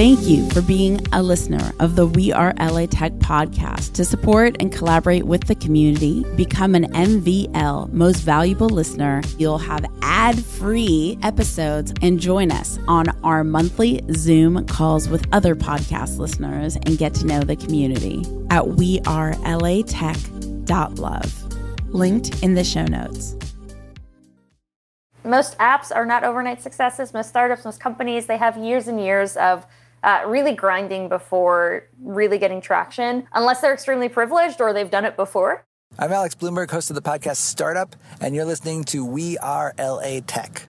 Thank you for being a listener of the We Are LA Tech podcast. To support and collaborate with the community, become an MVL Most Valuable Listener. You'll have ad free episodes and join us on our monthly Zoom calls with other podcast listeners and get to know the community at wearelatech.love. Linked in the show notes most apps are not overnight successes. Most startups, most companies, they have years and years of uh, really grinding before really getting traction, unless they're extremely privileged or they've done it before. I'm Alex Blumberg, host of the podcast Startup, and you're listening to We Are LA Tech.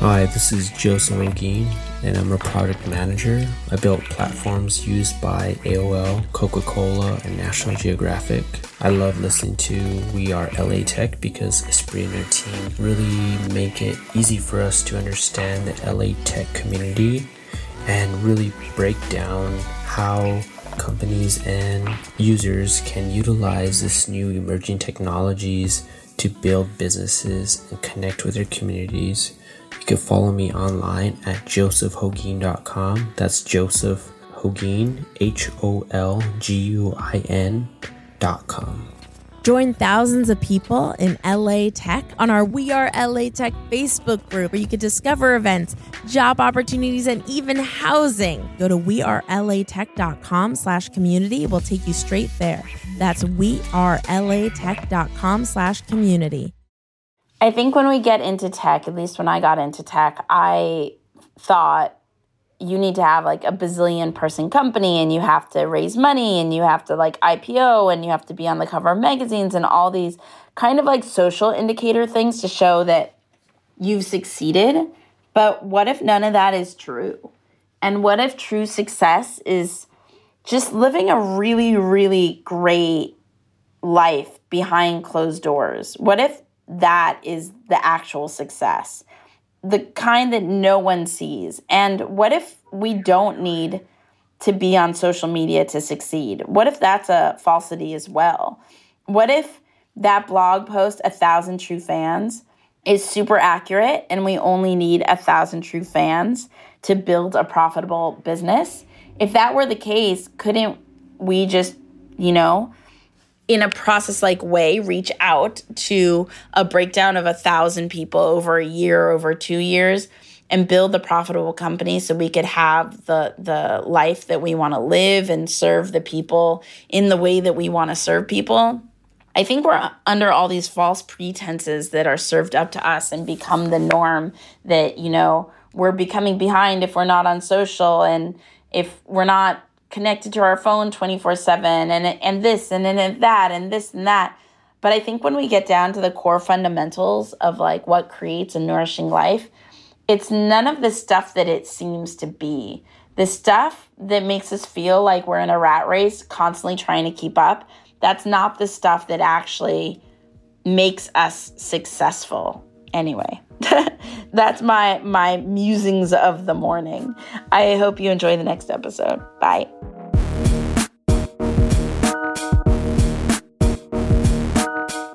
Hi, this is Joseph Holguin, and I'm a product manager. I built platforms used by AOL, Coca Cola, and National Geographic. I love listening to We Are LA Tech because Espree and her team really make it easy for us to understand the LA Tech community and really break down how companies and users can utilize this new emerging technologies to build businesses and connect with their communities you can follow me online at josephholguin.com. That's Joseph Holguin, H O L G U I N.com. Join thousands of people in LA Tech on our We Are LA Tech Facebook group where you can discover events, job opportunities, and even housing. Go to wearelatech.com slash community. We'll take you straight there. That's wearelatech.com slash community. I think when we get into tech, at least when I got into tech, I thought you need to have like a bazillion person company and you have to raise money and you have to like IPO and you have to be on the cover of magazines and all these kind of like social indicator things to show that you've succeeded. But what if none of that is true? And what if true success is just living a really, really great life behind closed doors? What if that is the actual success, the kind that no one sees. And what if we don't need to be on social media to succeed? What if that's a falsity as well? What if that blog post, A Thousand True Fans, is super accurate and we only need a thousand true fans to build a profitable business? If that were the case, couldn't we just, you know, in a process like way reach out to a breakdown of a thousand people over a year over two years and build a profitable company so we could have the the life that we want to live and serve the people in the way that we want to serve people. I think we're under all these false pretenses that are served up to us and become the norm that you know we're becoming behind if we're not on social and if we're not connected to our phone 24 7 and and this and, and that and this and that. But i think when we get down to the core fundamentals of like what creates a nourishing life it's none of the stuff that it seems to be. The stuff that makes us feel like we're in a rat race constantly trying to keep up that's not the stuff that actually makes us successful anyway that's my my musings of the morning. I hope you enjoy the next episode. Bye.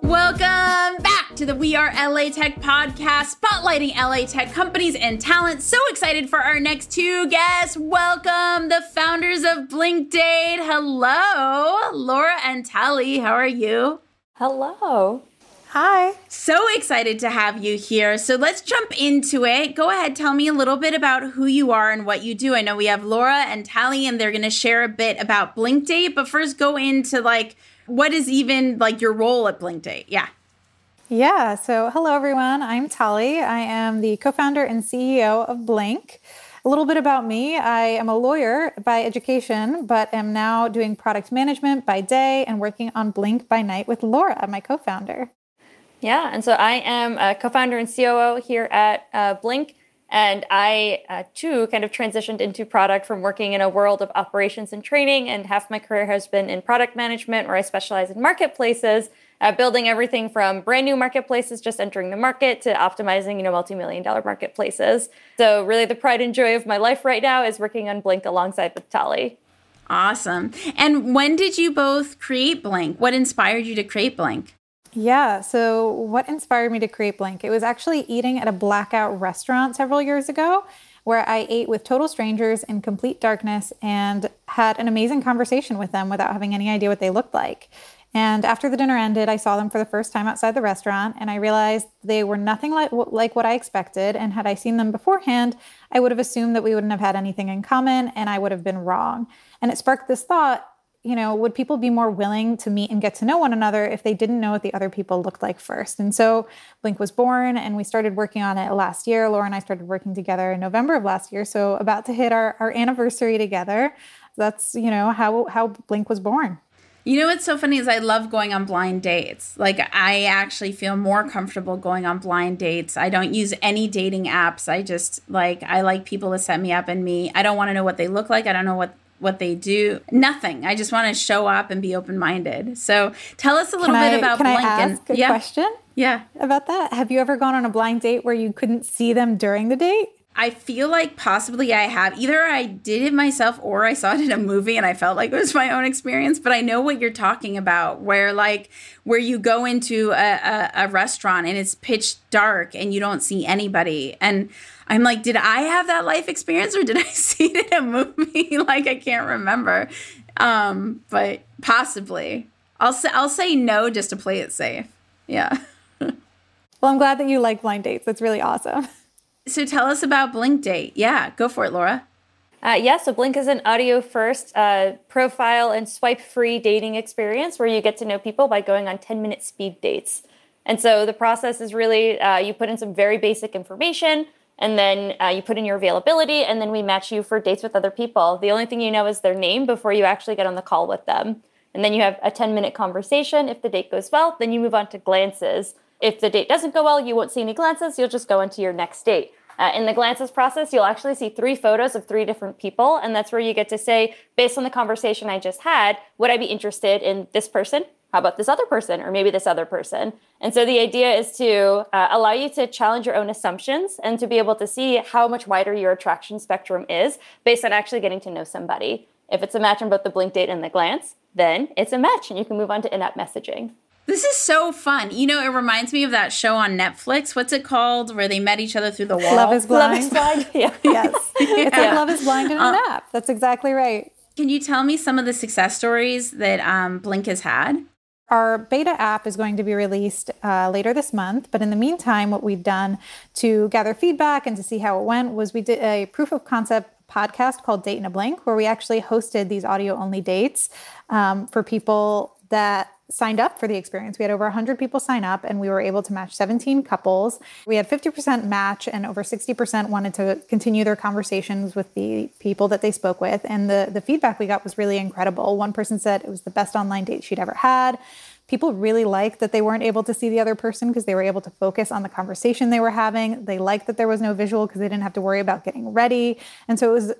Welcome back to the we are la tech podcast spotlighting la tech companies and talent. So excited for our next two guests. Welcome the founders of blinkdate. Hello laura and taly. How are you? Hello Hi. So excited to have you here. So let's jump into it. Go ahead, tell me a little bit about who you are and what you do. I know we have Laura and Taly, and they're going to share a bit about Blinkdate, but first go into like what is even like your role at Blinkdate? Yeah. Yeah. So hello, everyone. I'm Taly. I am the co founder and CEO of Blink. A little bit about me I am a lawyer by education, but am now doing product management by day and working on Blink by night with Laura, my co founder. Yeah, and so I am a co founder and COO here at uh, Blink. And I, uh, too, kind of transitioned into product from working in a world of operations and training. And half my career has been in product management, where I specialize in marketplaces, uh, building everything from brand new marketplaces just entering the market to optimizing, you know, multi-million dollar marketplaces. So really the pride and joy of my life right now is working on Blink alongside with Taly. Awesome. And when did you both create Blink? What inspired you to create Blink? Yeah. So, what inspired me to create Blink? It was actually eating at a blackout restaurant several years ago where I ate with total strangers in complete darkness and had an amazing conversation with them without having any idea what they looked like. And after the dinner ended, I saw them for the first time outside the restaurant, and I realized they were nothing like, like what I expected. And had I seen them beforehand, I would have assumed that we wouldn't have had anything in common, and I would have been wrong. And it sparked this thought you know, would people be more willing to meet and get to know one another if they didn't know what the other people looked like first? And so Blink was born and we started working on it last year. Laura and I started working together in November of last year. So about to hit our, our anniversary together. That's, you know, how how Blink was born. You know what's so funny is I love going on blind dates. Like I actually feel more comfortable going on blind dates. I don't use any dating apps. I just like I like people to set me up and me. I don't want to know what they look like. I don't know what what they do. Nothing. I just want to show up and be open minded. So tell us a little can bit I, about can Blink. I ask and, a yeah. question? Yeah. About that. Have you ever gone on a blind date where you couldn't see them during the date? I feel like possibly I have. Either I did it myself or I saw it in a movie and I felt like it was my own experience. But I know what you're talking about, where like where you go into a, a, a restaurant and it's pitch dark and you don't see anybody. And I'm like, did I have that life experience or did I see it in a movie? like I can't remember. Um, but possibly. I'll say I'll say no just to play it safe. Yeah. well, I'm glad that you like blind dates. That's really awesome. So tell us about Blink Date. Yeah, go for it, Laura. Uh, yeah, so Blink is an audio first uh, profile and swipe free dating experience where you get to know people by going on 10 minute speed dates. And so the process is really uh, you put in some very basic information and then uh, you put in your availability and then we match you for dates with other people. The only thing you know is their name before you actually get on the call with them. And then you have a 10 minute conversation. If the date goes well, then you move on to glances. If the date doesn't go well, you won't see any glances, you'll just go into your next date. Uh, in the glances process, you'll actually see three photos of three different people, and that's where you get to say, based on the conversation I just had, would I be interested in this person? How about this other person, or maybe this other person? And so the idea is to uh, allow you to challenge your own assumptions and to be able to see how much wider your attraction spectrum is based on actually getting to know somebody. If it's a match on both the blink date and the glance, then it's a match, and you can move on to in app messaging. This is so fun. You know, it reminds me of that show on Netflix. What's it called? Where they met each other through the wall. Love is blind. Love is blind. Yeah. yes. It's like Love is blind in an Uh, app. That's exactly right. Can you tell me some of the success stories that um, Blink has had? Our beta app is going to be released uh, later this month. But in the meantime, what we've done to gather feedback and to see how it went was we did a proof of concept podcast called Date in a Blink, where we actually hosted these audio only dates um, for people that signed up for the experience. We had over 100 people sign up and we were able to match 17 couples. We had 50% match and over 60% wanted to continue their conversations with the people that they spoke with. And the, the feedback we got was really incredible. One person said it was the best online date she'd ever had. People really liked that they weren't able to see the other person because they were able to focus on the conversation they were having. They liked that there was no visual because they didn't have to worry about getting ready. And so it was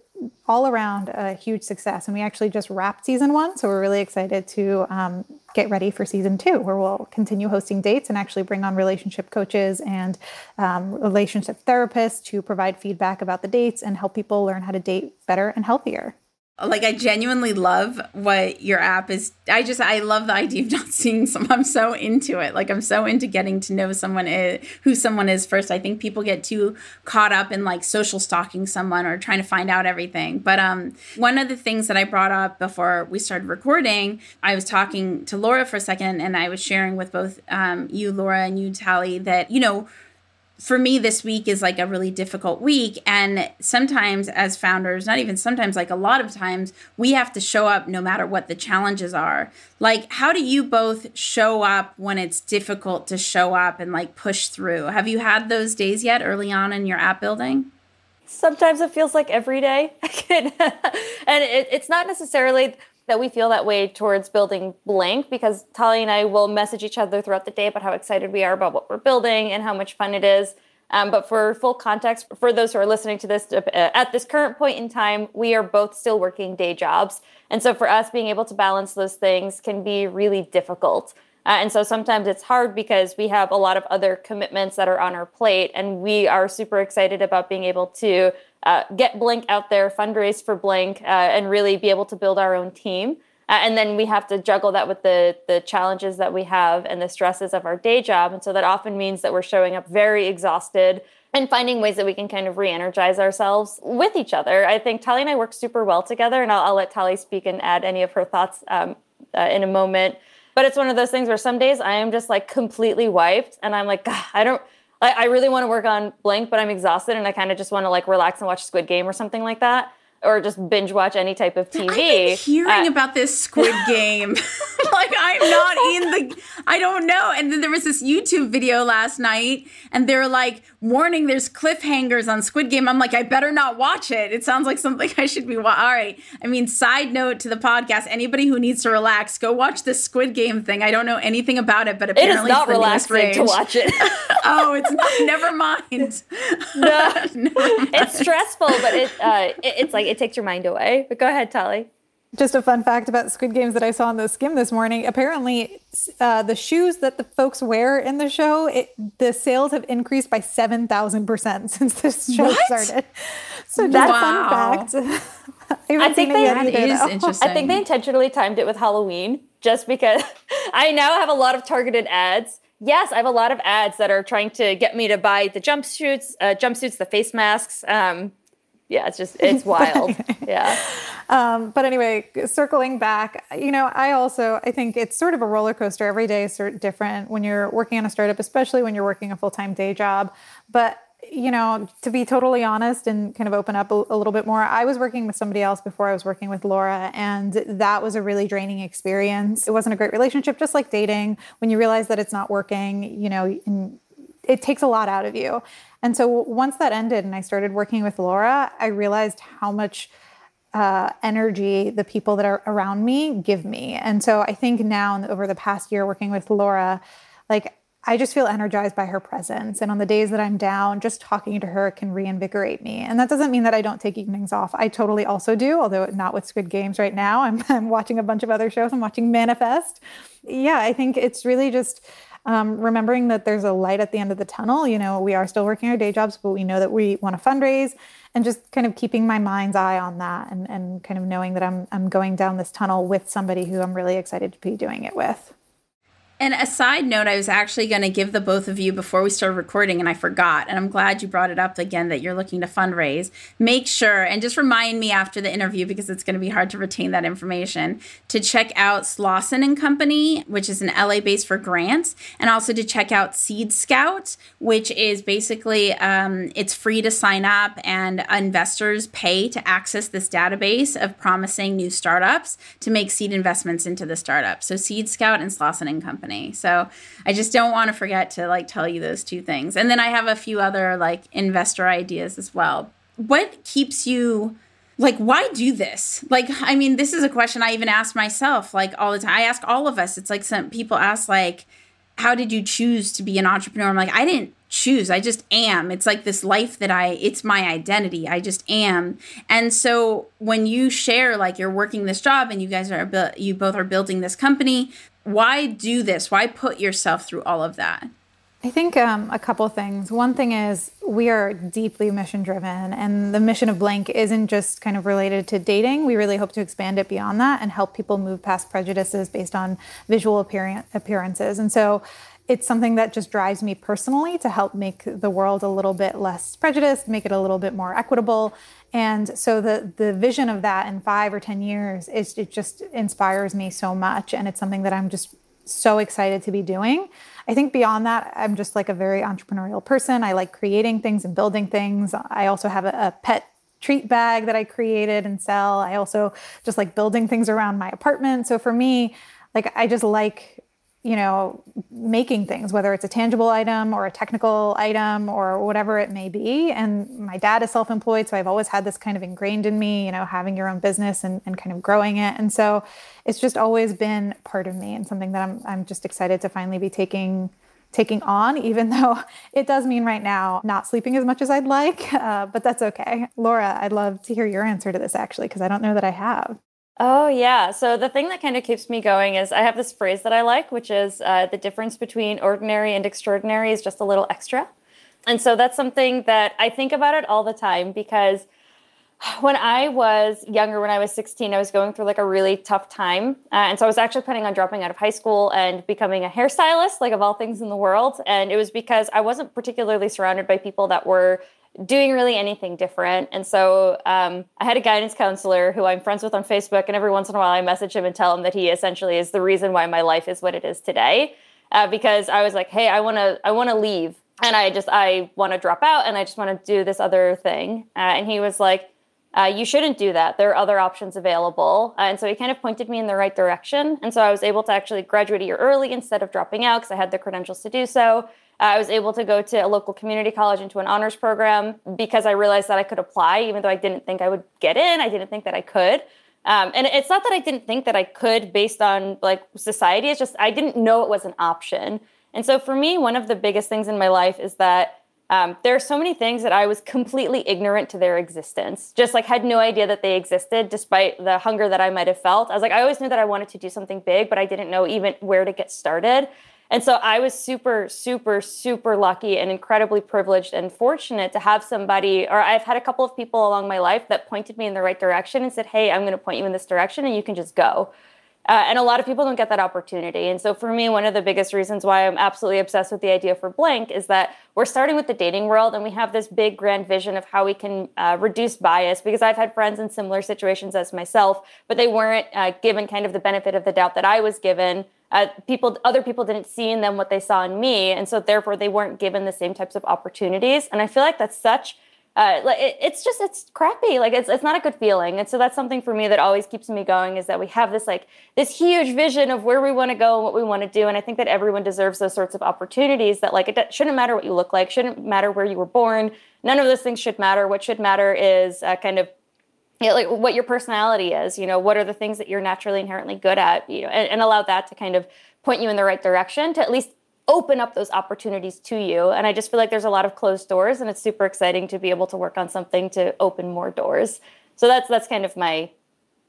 all around a huge success. And we actually just wrapped season one. So we're really excited to um, get ready for season two, where we'll continue hosting dates and actually bring on relationship coaches and um, relationship therapists to provide feedback about the dates and help people learn how to date better and healthier like I genuinely love what your app is. I just I love the idea of not seeing someone. I'm so into it. Like I'm so into getting to know someone is who someone is first. I think people get too caught up in like social stalking someone or trying to find out everything. But um one of the things that I brought up before we started recording, I was talking to Laura for a second and I was sharing with both um you Laura and you Taly that you know for me this week is like a really difficult week and sometimes as founders not even sometimes like a lot of times we have to show up no matter what the challenges are. Like how do you both show up when it's difficult to show up and like push through? Have you had those days yet early on in your app building? Sometimes it feels like every day. And it, it's not necessarily that we feel that way towards building Blink because Taly and I will message each other throughout the day about how excited we are about what we're building and how much fun it is. Um, but for full context, for those who are listening to this uh, at this current point in time, we are both still working day jobs. And so for us, being able to balance those things can be really difficult. Uh, and so sometimes it's hard because we have a lot of other commitments that are on our plate, and we are super excited about being able to uh, get Blink out there, fundraise for Blink, uh, and really be able to build our own team. Uh, and then we have to juggle that with the the challenges that we have and the stresses of our day job. And so that often means that we're showing up very exhausted and finding ways that we can kind of re-energize ourselves with each other. I think Taly and I work super well together, and I'll, I'll let Taly speak and add any of her thoughts um, uh, in a moment. But it's one of those things where some days I am just like completely wiped, and I'm like, I don't. I really want to work on Blink, but I'm exhausted, and I kind of just want to like relax and watch Squid Game or something like that or just binge watch any type of TV. I've been hearing uh, about this Squid Game. like I'm not in the I don't know. And then there was this YouTube video last night and they're like warning there's cliffhangers on Squid Game. I'm like I better not watch it. It sounds like something I should be wa- All right. I mean side note to the podcast anybody who needs to relax go watch this Squid Game thing. I don't know anything about it but apparently it is not relaxing to watch it. oh, it's not never mind. no. never mind. It's stressful but it, uh, it it's like it takes your mind away. But go ahead, Taly. Just a fun fact about Squid Games that I saw on the skim this morning. Apparently, uh, the shoes that the folks wear in the show, it, the sales have increased by 7,000% since this show what? started. So that's wow. a fun fact. I, I think they, either, is interesting. I think they intentionally timed it with Halloween just because I now have a lot of targeted ads. Yes, I have a lot of ads that are trying to get me to buy the jumpsuits, uh, jumpsuits, the face masks, um, yeah, it's just it's wild. yeah. Um, but anyway, circling back, you know, I also I think it's sort of a roller coaster. Every day is sort of different when you're working on a startup, especially when you're working a full time day job. But you know, to be totally honest and kind of open up a, a, little bit more, I was working with somebody else before I was working with Laura, and that was a really draining experience. It wasn't a great relationship, just like dating. When you realize that it's not working, you know, it takes a lot out of you. And so once that ended and I started working with Laura, I realized how much uh, energy the people that are around me give me. And so I think now, over the past year working with Laura, like I just feel energized by her presence. And on the days that I'm down, just talking to her can reinvigorate me. And that doesn't mean that I don't take evenings off. I totally also do, although not with Squid Games right now. I'm, I'm watching a bunch of other shows. I'm watching Manifest. Yeah, I think it's really just um, remembering that there's a light at the end of the tunnel. You know, we are still working our day jobs, but we know that we want to fundraise and just kind of keeping my mind's eye on that and, and kind of knowing that I'm, I'm going down this tunnel with somebody who I'm really excited to be doing it with. And a side note, I was actually going to give the both of you before we started recording, and I forgot. And I'm glad you brought it up again that you're looking to fundraise. Make sure and just remind me after the interview because it's going to be hard to retain that information to check out Slawson and Company, which is an LA base for grants, and also to check out Seed Scout, which is basically um, it's free to sign up, and investors pay to access this database of promising new startups to make seed investments into the startup. So Seed Scout and Slawson and Company company. So I just don't want to forget to like tell you those two things. And then I have a few other like investor ideas as well. What keeps you like why do this like i mean this is a question i even ask myself like all the time i ask all of us it's like some people ask like how did you choose to be an entrepreneur i'm like i didn't choose i just am it's like this life that i it's my identity i just am and so when you share like you're working this job and you guys are you both are building this company why do this? Why put yourself through all of that? I think um, a couple things. One thing is we are deeply mission driven, and the mission of Blink isn't just kind of related to dating. We really hope to expand it beyond that and help people move past prejudices based on visual appearances. And so it's something that just drives me personally to help make the world a little bit less prejudiced, make it a little bit more equitable. And so the the vision of that in five or ten years is it just inspires me so much, and it's something that I'm just so excited to be doing. I think beyond that, I'm just like a very entrepreneurial person. I like creating things and building things. I also have a, a pet treat bag that I created and sell. I also just like building things around my apartment. So for me, like I just like you know, making things, whether it's a tangible item or a technical item or whatever it may be. And my dad is self employed, so I've always had this kind of ingrained in me, you know, having your own business and, and kind of growing it. And so it's just always been part of me and something that I'm, I'm just excited to finally be taking taking on, even though it does mean right now not sleeping as much as I'd like. Uh, but that's okay. Laura, I'd love to hear your answer to this actually, because I don't know that I have. Oh, yeah. So the thing that kind of keeps me going is I have this phrase that I like, which is uh, the difference between ordinary and extraordinary is just a little extra. And so that's something that I think about it all the time because when I was younger, when I was 16, I was going through like a really tough time. Uh, and so I was actually planning on dropping out of high school and becoming a hairstylist, like of all things in the world. And it was because I wasn't particularly surrounded by people that were doing really anything different. And so um, I had a guidance counselor who I'm friends with on Facebook, and every once in a while I message him and tell him that he essentially is the reason why my life is what it is today. Uh, because I was like, hey, I want to, I want to leave, and I just, I want to drop out, and I just want to do this other thing. Uh, and he was like, uh, you shouldn't do that. There are other options available. Uh, and so he kind of pointed me in the right direction. And so I was able to actually graduate a year early instead of dropping out because I had the credentials to do so. I was able to go to a local community college into an honors program because I realized that I could apply, even though I didn't think I would get in. I didn't think that I could. Um, and it's not that I didn't think that I could based on like society. It's just I didn't know it was an option. And so for me, one of the biggest things in my life is that um, there are so many things that I was completely ignorant to their existence. Just like had no idea that they existed, despite the hunger that I might have felt. I was like, I always knew that I wanted to do something big, but I didn't know even where to get started. And so I was super, super, super lucky and incredibly privileged and fortunate to have somebody, or I've had a couple of people along my life that pointed me in the right direction and said, Hey, I'm going to point you in this direction and you can just go. Uh, and a lot of people don't get that opportunity. And so for me, one of the biggest reasons why I'm absolutely obsessed with the idea for Blink is that we're starting with the dating world and we have this big grand vision of how we can uh, reduce bias because I've had friends in similar situations as myself, but they weren't uh, given kind of the benefit of the doubt that I was given uh, people other people didn't see in them what they saw in me. And so therefore they weren't given the same types of opportunities. And i feel like that's such uh, it, it's just it's crappy. Like it's, it's not a good feeling. And so that's something for me that always keeps me going is that we have this like this huge vision of where we want to go and what we want to do. And i think that everyone deserves those sorts of opportunities that like it shouldn't matter what you look like. Shouldn't matter where you were born. None of those things should matter. What should matter is uh, kind of like what your personality is you know what are the things that you're naturally inherently good at you know and, and, allow that to kind of point you in the right direction to at least open up those opportunities to you. And i just feel like there's a lot of closed doors and it's super exciting to be able to work on something to open more doors. So that's that's kind of my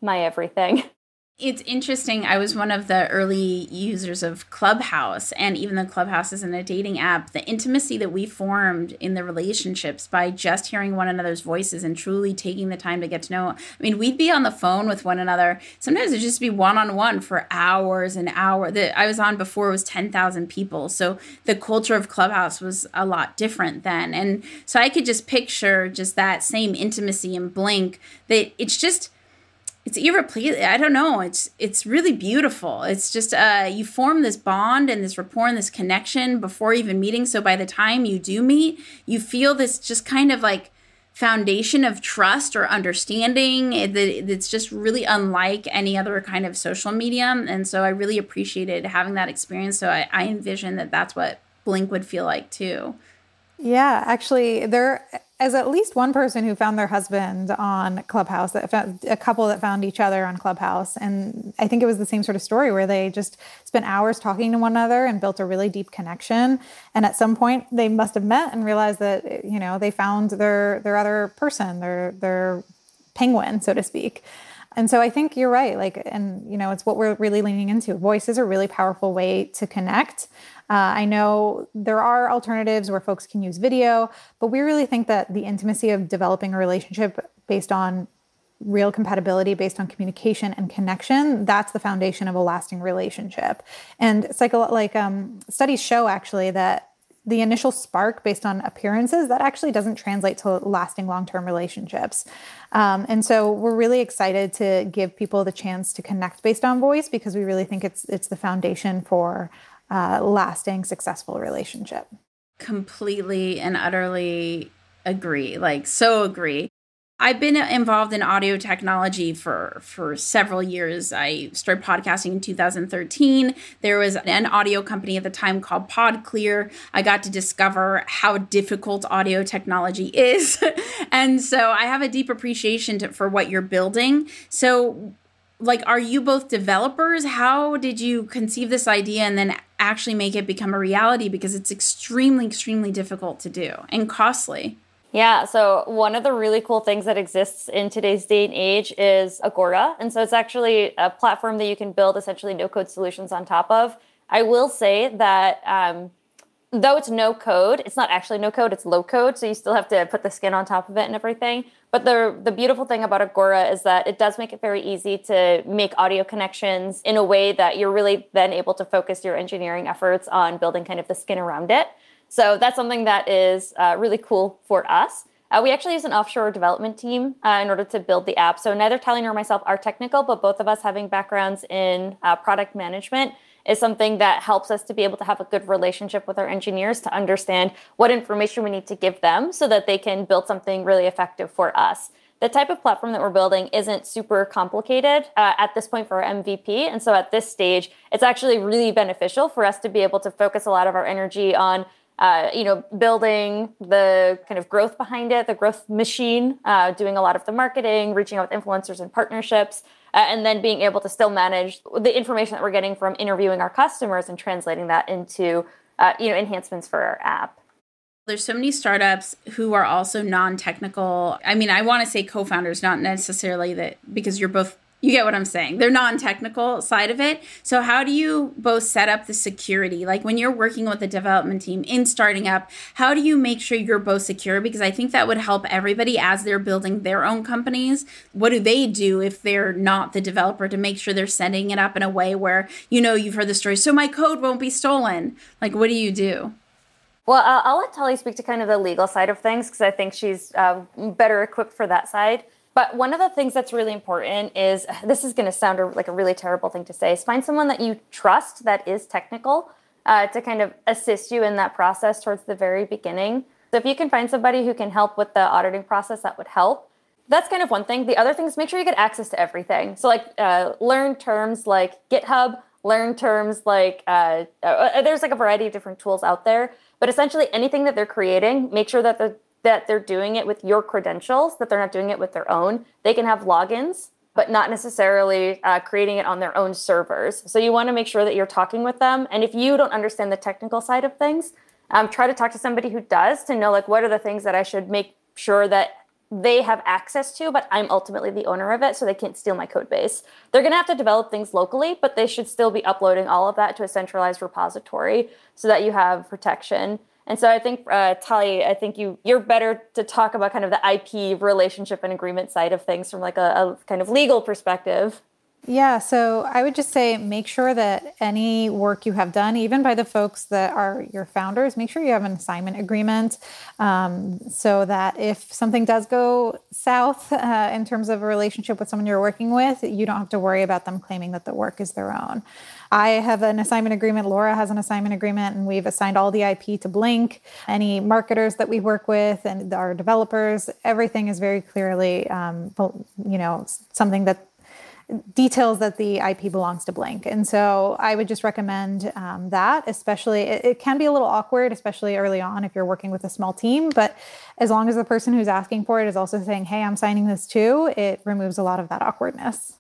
my everything It's interesting. I was one of the early users of Clubhouse, and even the Clubhouse isn't a dating app. The intimacy that we formed in the relationships by just hearing one another's voices and truly taking the time to get to know. I mean, we'd be on the phone with one another. Sometimes it'd just be one on one for hours and hours. That I was on before was 10,000 people. So the culture of Clubhouse was a lot different then. And so I could just picture just that same intimacy and blink that it's just it's irreplaceable. I don't know. It's it's really beautiful. It's just uh, you form this bond and this rapport and this connection before even meeting. So by the time you do meet, you feel this just kind of like foundation of trust or understanding that it's just really unlike any other kind of social medium. And so I really appreciated having that experience. So I, I envision that that's what Blink would feel like too. Yeah, actually, there as at least one person who found their husband on Clubhouse, that found, a couple that found each other on Clubhouse, and I think it was the same sort of story where they just spent hours talking to one another and built a really deep connection. And at some point, they must have met and realized that you know they found their their other person, their their penguin, so to speak. And so I think you're right. Like, and you know, it's what we're really leaning into. Voice is a really powerful way to connect. Uh, I know there are alternatives where folks can use video, but we really think that the intimacy of developing a relationship based on real compatibility based on communication and connection that's the foundation of a lasting relationship and psycho like um, studies show actually that the initial spark based on appearances that actually doesn't translate to lasting long-term relationships um, and so we're really excited to give people the chance to connect based on voice because we really think it's it's the foundation for uh, lasting, successful relationship. Completely and utterly agree. Like, so agree. I've been involved in audio technology for for several years. I started podcasting in 2013. There was an audio company at the time called PodClear. I got to discover how difficult audio technology is, and so I have a deep appreciation to, for what you're building. So like are you both developers how did you conceive this idea and then actually make it become a reality because it's extremely extremely difficult to do and costly yeah, so one of the really cool things that exists in today's day and age is Agora. And so it's actually a platform that you can build essentially no code solutions on top of. I will say that um, though it's no code, it's not actually no code, it's low code. So you still have to put the skin on top of it and everything. But the, the beautiful thing about Agora is that it does make it very easy to make audio connections in a way that you're really then able to focus your engineering efforts on building kind of the skin around it. So that's something that is uh, really cool for us. Uh, we actually use an offshore development team uh, in order to build the app. So neither Taly nor myself are technical, but both of us having backgrounds in uh, product management is something that helps us to be able to have a good relationship with our engineers to understand what information we need to give them so that they can build something really effective for us. The type of platform that we're building isn't super complicated uh, at this point for our MVP. And so at this stage, it's actually really beneficial for us to be able to focus a lot of our energy on uh, you know, building the kind of growth behind it, the growth machine, uh, doing a lot of the marketing, reaching out with influencers and partnerships, uh, and then being able to still manage the information that we're getting from interviewing our customers and translating that into, uh, you know, enhancements for our app. There's so many startups who are also non-technical. I mean, I want to say co-founders, not necessarily that because you're both you get what I'm saying. They're non-technical side of it. So how do you both set up the security? Like when you're working with the development team in starting up, how do you make sure you're both secure? Because I think that would help everybody as they're building their own companies. What do they do if they're not the developer to make sure they're setting it up in a way where you know you've heard the story, so my code won't be stolen? Like what do you do? Well, uh, I'll let Taly speak to kind of the legal side of things because I think she's uh, better equipped for that side. But one of the things that's really important is this is going to sound like a really terrible thing to say is find someone that you trust that is technical uh, to kind of assist you in that process towards the very beginning. So if you can find somebody who can help with the auditing process, that would help. That's kind of one thing. The other thing is make sure you get access to everything. So like uh, learn terms like GitHub, learn terms like uh, uh, there's like a variety of different tools out there. But essentially anything that they're creating, make sure that the that they're doing it with your credentials, that they're not doing it with their own. They can have logins, but not necessarily uh, creating it on their own servers. So you want to make sure that you're talking with them. And if you don't understand the technical side of things, um, try to talk to somebody who does to know like what are the things that I should make sure that they have access to, but I'm ultimately the owner of it, so they can't steal my code base. They're gonna have to develop things locally, but they should still be uploading all of that to a centralized repository so that you have protection. And so I think uh, Taly, I think you you're better to talk about kind of the IP relationship and agreement side of things from like a, a kind of legal perspective. Yeah, so I would just say make sure that any work you have done, even by the folks that are your founders, make sure you have an assignment agreement um, so that if something does go south uh, in terms of a relationship with someone you're working with, you don't have to worry about them claiming that the work is their own. I have an assignment agreement. Laura has an assignment agreement, and we've assigned all the IP to Blink. Any marketers that we work with and our developers, everything is very clearly, um, you know, something that details that the IP belongs to Blink. And so I would just recommend um, that, especially, it, it, can be a little awkward, especially early on if you're working with a small team. But as long as the person who's asking for it is also saying, hey, I'm signing this too, it removes a lot of that awkwardness.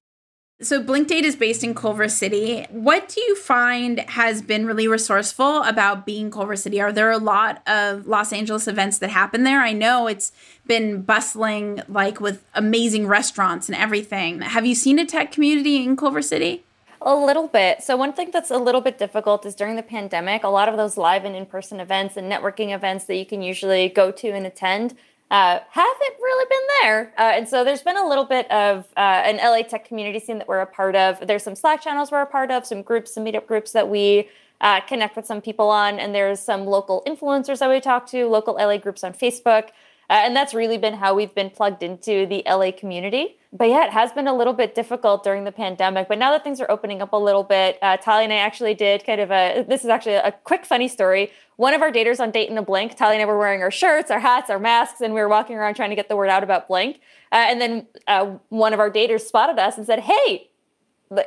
So Blinkdate is based in Culver City. What do you find has been really resourceful about being Culver City? Are there a lot of Los Angeles events that happen there? I know it's been bustling like with amazing restaurants and everything. Have you seen a tech community in Culver City? A little bit. So, one thing that's a little bit difficult is during the pandemic, a lot of those live and in person events and networking events that you can usually go to and attend uh, haven't really been there. Uh, and so there's been a little bit of uh, an LA tech community scene that we're a part of. There's some Slack channels we're a part of, some groups, some meetup groups that we uh, connect with some people on. And there's some local influencers that we talk to, local LA groups on Facebook. Uh, and that's really been how we've been plugged into the LA community. But yeah, it has been a little bit difficult during the pandemic. But now that things are opening up a little bit, uh, Taly and I actually did kind of a this is actually a quick funny story. One of our daters on Date in a Blink, Taly and I were wearing our shirts, our hats, our masks, and we were walking around trying to get the word out about Blink. Uh, and then uh, one of our daters spotted us and said, Hey,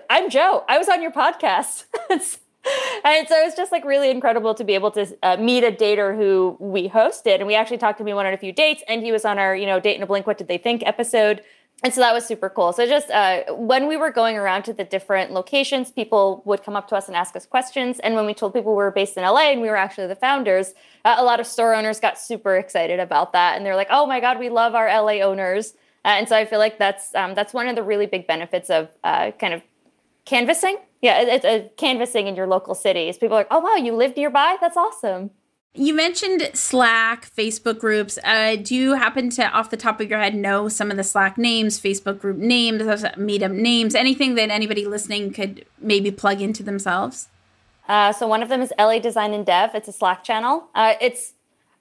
I'm Joe. I was on your podcast. and so it's just like really incredible to be able to uh, meet a dater who we hosted and we actually talked to him we went on a few dates and he was on our you know date in a blink what did they think episode and so that was super cool. So just uh, when we were going around to the different locations, people would come up to us and ask us questions. And when we told people we were based in LA and we were actually the founders, uh, a lot of store owners got super excited about that, and they're like, "Oh my God, we love our LA owners!" Uh, and so I feel like that's um, that's one of the really big benefits of uh, kind of canvassing. Yeah, it's a canvassing in your local cities. People are like, "Oh wow, you live nearby? That's awesome." You mentioned Slack, Facebook groups. Uh, do you happen to, off the top of your head, know some of the Slack names, Facebook group names, meetup names, anything that anybody listening could maybe plug into themselves? Uh, so one of them is LA Design and Dev. It's a Slack channel. Uh, it's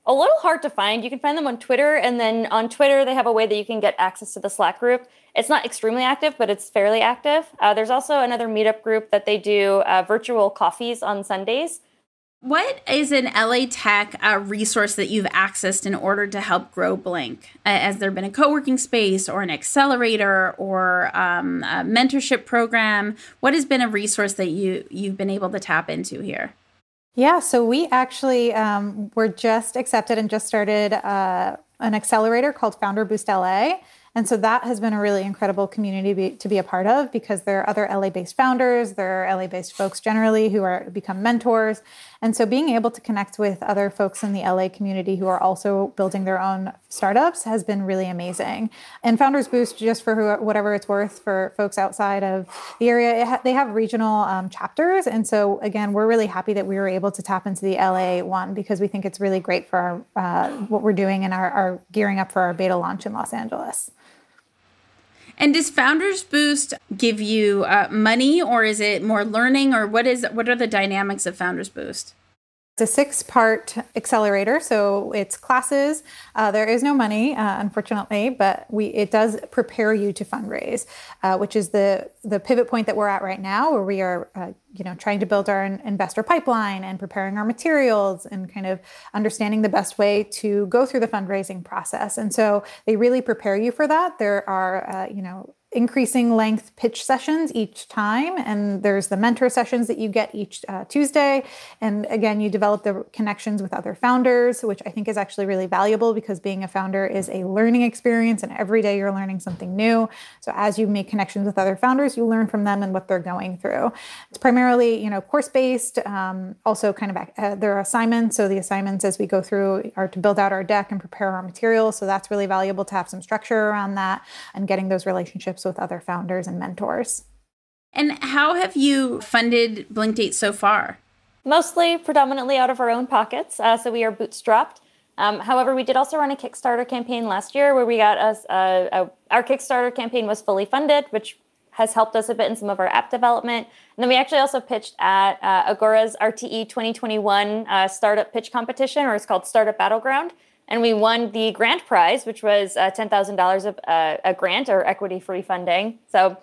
a little hard to find. You can find them on Twitter, and then on Twitter they have a way that you can get access to the Slack group. It's not extremely active, but it's fairly active. Uh, there's also another meetup group that they do uh, virtual coffees on Sundays. What is an LA Tech uh, resource that you've accessed in order to help grow Blink? Uh, has there been a co working space or an accelerator or um, a mentorship program? What has been a resource that you, you've been able to tap into here? Yeah, so we actually um, were just accepted and just started uh, an accelerator called Founder Boost LA. And so that has been a really incredible community be, to be a part of because there are other LA based founders, there are LA based folks generally who are become mentors. And so being able to connect with other folks in the LA community who are also building their own startups has been really amazing. And Founders Boost, just for whatever it's worth for folks outside of the area, ha- they have regional um, chapters. And so again, we're really happy that we were able to tap into the LA one because we think it's really great for our, uh, what we're doing and our, our gearing up for our beta launch in Los Angeles. And does Founders Boost give you uh, money, or is it more learning, or what is what are the dynamics of Founders Boost? It's a six part accelerator, so it's classes. Uh, there is no money, uh, unfortunately, but we it does prepare you to fundraise, uh, which is the the pivot point that we're at right now, where we are, uh, you know, trying to build our investor pipeline and preparing our materials and kind of understanding the best way to go through the fundraising process. And so they really prepare you for that. There are, uh, you know, increasing length pitch sessions each time and there's the mentor sessions that you get each uh, tuesday. And again you develop the connections with other founders which i think is actually really valuable because being a founder is a learning experience and every day you're learning something new. So as you make connections with other founders you learn from them and what they're going through. It's primarily you know course based um, also kind of uh, there are assignments. So the assignments as we go through are to build out our deck and prepare our materials. So that's really valuable to have some structure around that and getting those relationships relationships with other founders and mentors. And how have you funded Blinkdate so far? Mostly, predominantly out of our own pockets. Uh, so we are bootstrapped. Um, however, we did also run a Kickstarter campaign last year where we got us uh, a, our Kickstarter campaign was fully funded, which has helped us a bit in some of our app development. And then we actually also pitched at uh, Agora's RTE 2021 uh, startup pitch competition, or it's called Startup Battleground and we won the grant prize, which was uh, $10,000 of uh, a grant or equity free funding. So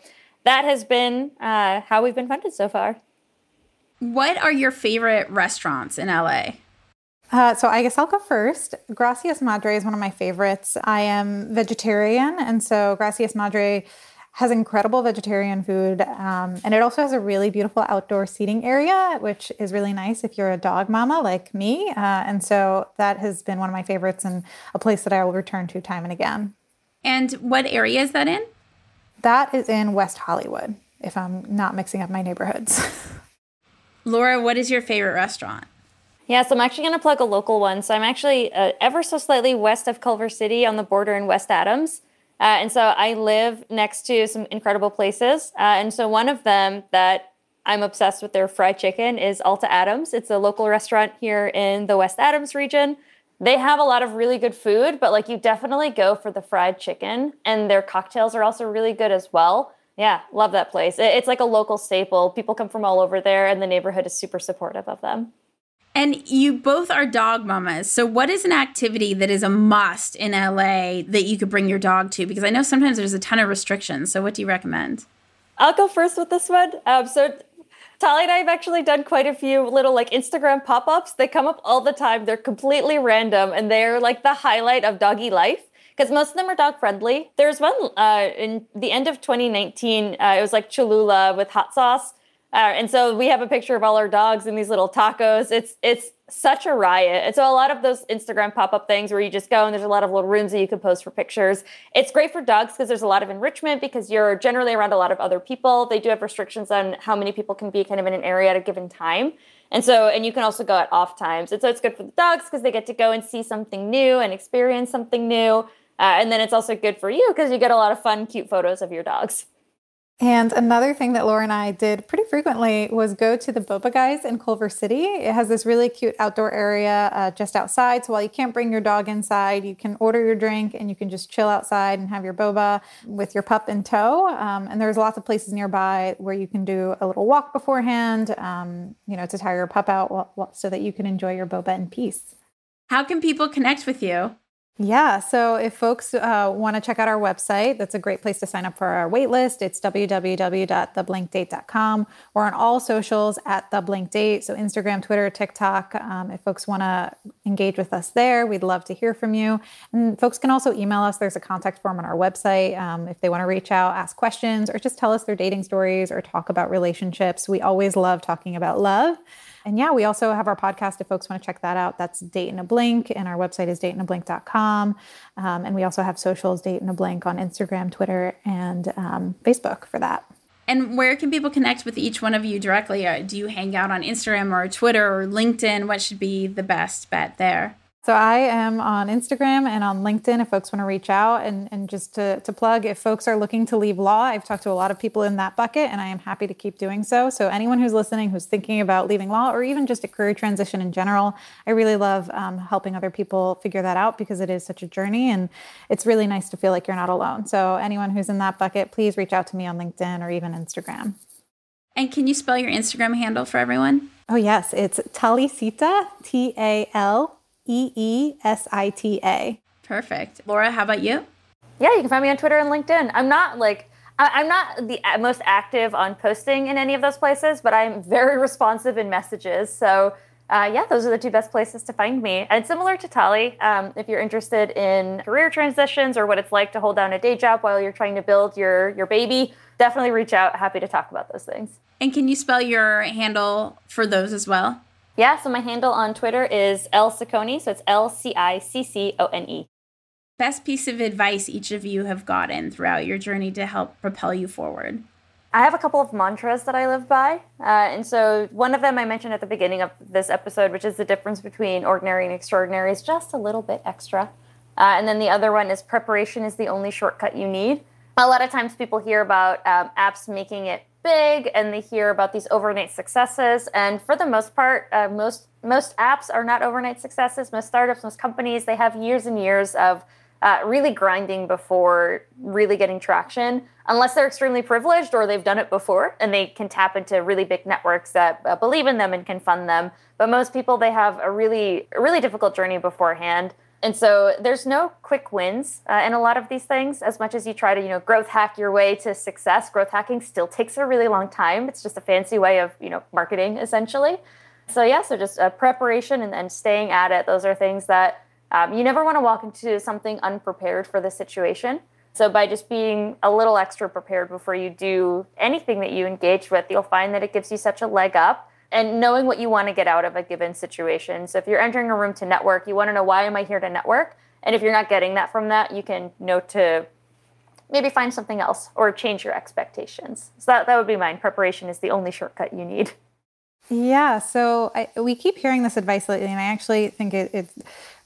that has been uh, how we've been funded so far. What are your favorite restaurants in LA? Uh, so I guess I'll go first. Gracias Madre is one of my favorites. I am vegetarian, and so Gracias Madre has incredible vegetarian food. Um, and it also has a really beautiful outdoor seating area, which is really nice if you're a dog mama like me. Uh, and so that has been one of my favorites and a place that I will return to time and again. And what area is that in? That is in West Hollywood, if I'm not mixing up my neighborhoods. Laura, what is your favorite restaurant? Yeah, so I'm actually going to plug a local one. So I'm actually uh, ever so slightly west of Culver City on the border in West Adams. Uh, and so I live next to some incredible places. Uh, and so one of them that I'm obsessed with their fried chicken is Alta Adams. It's a local restaurant here in the West Adams region. They have a lot of really good food, but like you definitely go for the fried chicken. And their cocktails are also really good as well. Yeah, love that place. It's like a local staple. People come from all over there, and the neighborhood is super supportive of them. And you both are dog mamas. So, what is an activity that is a must in LA that you could bring your dog to? Because I know sometimes there's a ton of restrictions. So, what do you recommend? I'll go first with this one. Um, so, Taly and I have actually done quite a few little like Instagram pop ups. They come up all the time. They're completely random and they're like the highlight of doggy life because most of them are dog friendly. There's one uh, in the end of 2019. Uh, it was like Cholula with hot sauce uh, and so we have a picture of all our dogs in these little tacos. It's it's such a riot. And so a lot of those Instagram pop-up things where you just go and there's a lot of little rooms that you can post for pictures. It's great for dogs because there's a lot of enrichment because you're generally around a lot of other people. They do have restrictions on how many people can be kind of in an area at a given time. And so, and you can also go at off times. And so it's good for the dogs because they get to go and see something new and experience something new. Uh, and then it's also good for you because you get a lot of fun, cute photos of your dogs. And another thing that Laura and I did pretty frequently was go to the Boba Guys in Culver City. It has this really cute outdoor area uh, just outside. So while you can't bring your dog inside, you can order your drink and you can just chill outside and have your boba with your pup in tow. Um, and there's lots of places nearby where you can do a little walk beforehand, um, you know, to tire your pup out so that you can enjoy your boba in peace. How can people connect with you? Yeah. So if folks uh, want to check out our website, that's a great place to sign up for our waitlist. It's www.theblinkdate.com. We're on all socials at the Blink Date. So Instagram, Twitter, TikTok. Um, if folks want to engage with us there, we'd love to hear from you. And folks can also email us. There's a contact form on our website um, if they want to reach out, ask questions, or just tell us their dating stories or talk about relationships. We always love talking about love. And yeah, we also have our podcast if folks want to check that out. That's Date in a Blink, and our website is dateinablink.com. Um, and we also have socials, Date in a Blink on Instagram, Twitter, and um, Facebook for that. And where can people connect with each one of you directly? Uh, do you hang out on Instagram or Twitter or LinkedIn? What should be the best bet there? So I am on Instagram and on LinkedIn if folks want to reach out. And, and just to, to plug, if folks are looking to leave law, I've talked to a lot of people in that bucket and I am happy to keep doing so. So anyone who's listening who's thinking about leaving law or even just a career transition in general, I really love um, helping other people figure that out because it is such a journey and it's really nice to feel like you're not alone. So anyone who's in that bucket, please reach out to me on LinkedIn or even Instagram. And can you spell your Instagram handle for everyone? Oh, yes. It's Taleesita, T A L E E S I T A. Perfect. Laura, how about you? Yeah, you can find me on Twitter and LinkedIn. I'm not like, I'm not the most active on posting in any of those places, but I'm very responsive in messages. So, uh, yeah, those are the two best places to find me. And similar to Taly, um, if you're interested in career transitions or what it's like to hold down a day job while you're trying to build your your baby, definitely reach out. Happy to talk about those things. And can you spell your handle for those as well? Yeah, so my handle on Twitter is L Ciccone, so it's L C I C C O N E. Best piece of advice each of you have gotten throughout your journey to help propel you forward? I have a couple of mantras that I live by. Uh, and so one of them I mentioned at the beginning of this episode, which is the difference between ordinary and extraordinary, is just a little bit extra. Uh, and then the other one is preparation is the only shortcut you need. A lot of times people hear about um, apps making it big and they hear about these overnight successes. And for the most part, uh, most most apps are not overnight successes. Most startups, most companies, they have years and years of uh, really grinding before really getting traction, unless they're extremely privileged or they've done it before and they can tap into really big networks that uh, believe in them and can fund them. But most people, they have a really, really difficult journey beforehand. And so there's no quick wins uh, in a lot of these things. As much as you try to, you know, growth hack your way to success, growth hacking still takes a really long time. It's just a fancy way of, you know, marketing essentially. So yeah, so just uh, preparation and, and staying at it. Those are things that um, you never want to walk into something unprepared for the situation. So by just being a little extra prepared before you do anything that you engage with, you'll find that it gives you such a leg up and knowing what you want to get out of a given situation. So if you're entering a room to network, you want to know why am I here to network? And if you're not getting that from that, you can know to maybe find something else or change your expectations. So that, that would be mine. Preparation is the only shortcut you need. Yeah, so I, we keep hearing this advice lately, and I actually think it, it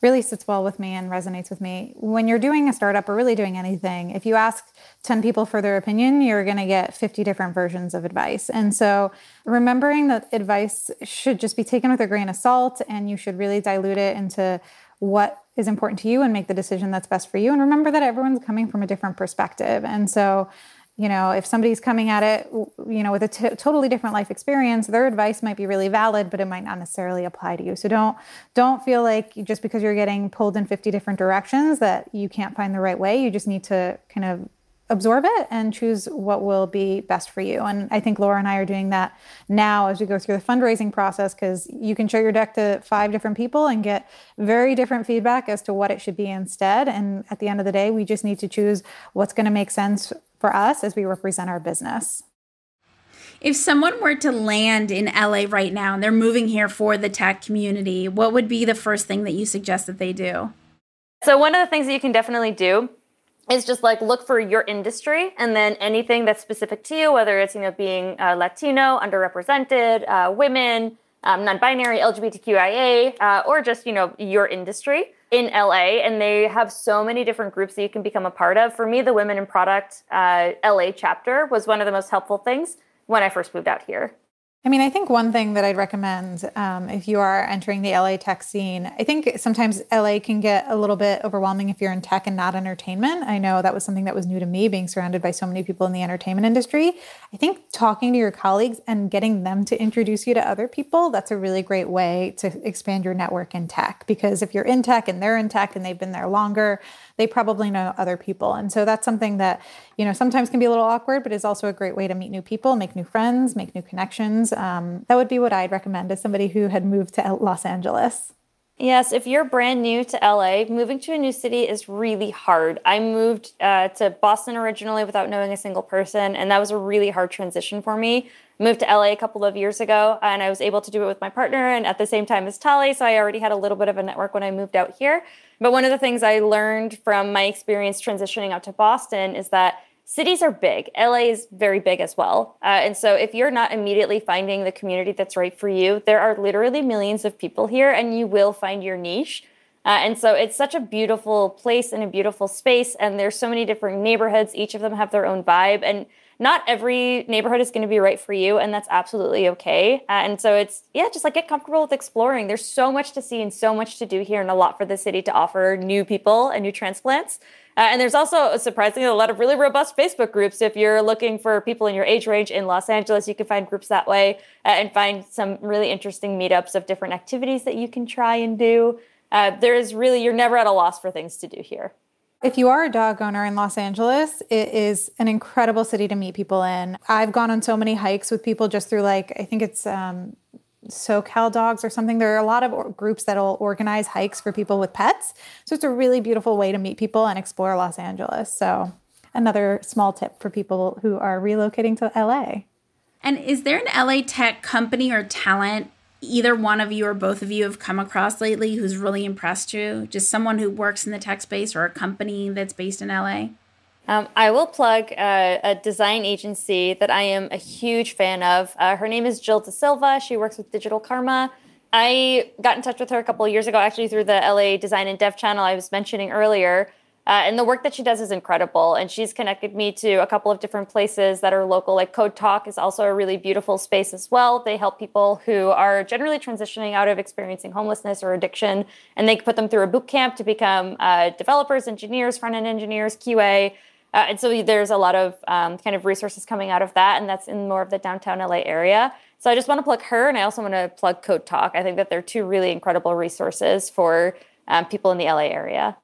really sits well with me and resonates with me. When you're doing a startup or really doing anything, if you ask 10 people for their opinion, you're going to get 50 different versions of advice. And so remembering that advice should just be taken with a grain of salt, and you should really dilute it into what is important to you and make the decision that's best for you. And remember that everyone's coming from a different perspective. And so you know if somebody's coming at it you know with a t- totally different life experience their advice might be really valid but it might not necessarily apply to you. So don't don't feel like just because you're getting pulled in 50 different directions that you can't find the right way. You just need to kind of absorb it and choose what will be best for you. And I think Laura and I are doing that now as we go through the fundraising process because you can show your deck to five different people and get very different feedback as to what it should be instead. And at the end of the day, we just need to choose what's going to make sense for us as we represent our business. If someone were to land in LA right now and they're moving here for the tech community, what would be the first thing that you suggest that they do? So, one of the things that you can definitely do is just like look for your industry and then anything that's specific to you, whether it's, you know, being uh, Latino, underrepresented, uh, women, um, non-binary, LGBTQIA, uh, or just, you know, your industry in LA. And they have so many different groups that you can become a part of. For me, the Women in Product uh, LA chapter was one of the most helpful things when I first moved out here. I mean, I think one thing that I'd recommend um, if you are entering the LA tech scene, I think sometimes LA can get a little bit overwhelming if you're in tech and not entertainment. I know that was something that was new to me, being surrounded by so many people in the entertainment industry. I think talking to your colleagues and getting them to introduce you to other people, that's a really great way to expand your network in tech. Because if you're in tech and they're in tech and they've been there longer, they probably know other people. And so that's something that, you know, sometimes can be a little awkward, but is also a great way to meet new people, make new friends, make new connections. Um, that would be what I'd recommend as somebody who had moved to Los Angeles. Yes, if you're brand new to LA, moving to a new city is really hard. I moved uh, to Boston originally without knowing a single person, and that was a really hard transition for me. Moved to LA a couple of years ago, and I was able to do it with my partner and at the same time as Taly, so I already had a little bit of a network when I moved out here. But one of the things I learned from my experience transitioning out to Boston is that cities are big. LA is very big as well. Uh, and so if you're not immediately finding the community that's right for you, there are literally millions of people here and you will find your niche. Uh, and so it's such a beautiful place and a beautiful space. And there's so many different neighborhoods. Each of them have their own vibe. And not every neighborhood is going to be right for you. And that's absolutely okay. Uh, and so it's, yeah, just like get comfortable with exploring. There's so much to see and so much to do here and a lot for the city to offer new people and new transplants. Uh, and there's also surprisingly a lot of really robust Facebook groups. If you're looking for people in your age range in Los Angeles, you can find groups that way uh, and find some really interesting meetups of different activities that you can try and do. Uh, there is really, you're never at a loss for things to do here. If you are a dog owner in Los Angeles, it is an incredible city to meet people in. I've gone on so many hikes with people just through like, I think it's um, SoCal Dogs or something. There are a lot of groups that'll organize hikes for people with pets. So it's a really beautiful way to meet people and explore Los Angeles. So another small tip for people who are relocating to LA. And is there an LA tech company or talent either one of you or both of you have come across lately who's really impressed you? Just someone who works in the tech space or a company that's based in LA? Um, I will plug uh, a design agency that I am a huge fan of. Uh, her name is Jill DaSilva. She works with Digital Karma. I got in touch with her a couple of years ago, actually through the LA Design and Dev channel I was mentioning earlier. Uh, and the work that she does is incredible. And she's connected me to a couple of different places that are local. Like Code Talk is also a really beautiful space as well. They help people who are generally transitioning out of experiencing homelessness or addiction, and they put them through a boot camp to become uh, developers, engineers, front end engineers, QA. Uh, and so there's a lot of um, kind of resources coming out of that, and that's in more of the downtown LA area. So I just want to plug her, and I also want to plug Code Talk. I think that they're two really incredible resources for um, people in the LA area.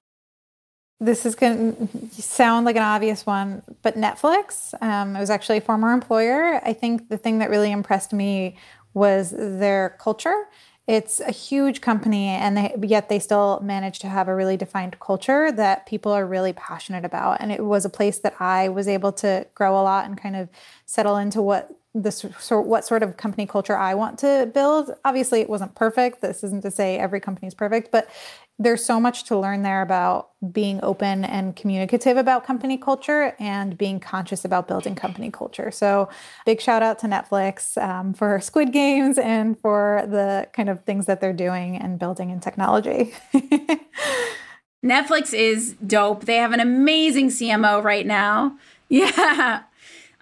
This is going to sound like an obvious one, but Netflix, um, I was actually a former employer. I think the thing that really impressed me was their culture it's a huge company and they, yet they still manage to have a really defined culture that people are really passionate about. And it was a place that i was able to grow a lot and kind of settle into what the sort what sort of company culture i want to build obviously it wasn't perfect this isn't to say every company is perfect but there's so much to learn there about being open and communicative about company culture and being conscious about building company culture. So, big shout out to Netflix um, for Squid Games and for the kind of things that they're doing and building in technology. Netflix is dope. They have an amazing CMO right now. Yeah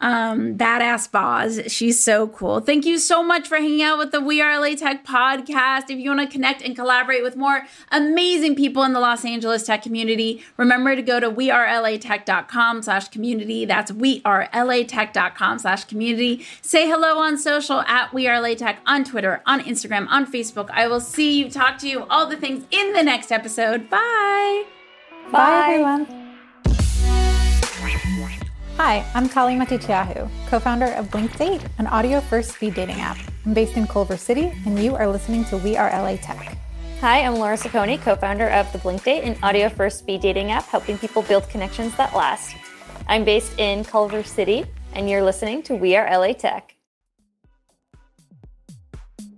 um, badass boss. She's so cool. Thank you so much for hanging out with the We Are LA Tech podcast. If you want to connect and collaborate with more amazing people in the Los Angeles tech community, remember to go to wearelatech.com slash community. That's wearelatech.com slash community. Say hello on social at We Are LA Tech on Twitter, on Instagram, on Facebook. I will see you, talk to you, all the things in the next episode. Bye. Bye, Bye everyone. Hi, I'm Taly Matiteyahu, co-founder of Blink Date, an audio-first speed dating app. I'm based in Culver City, and you are listening to We Are LA Tech. Hi, I'm Laura Ciccone, co-founder of the Blink Date, an audio-first speed dating app helping people build connections that last. I'm based in Culver City, and you're listening to We Are LA Tech.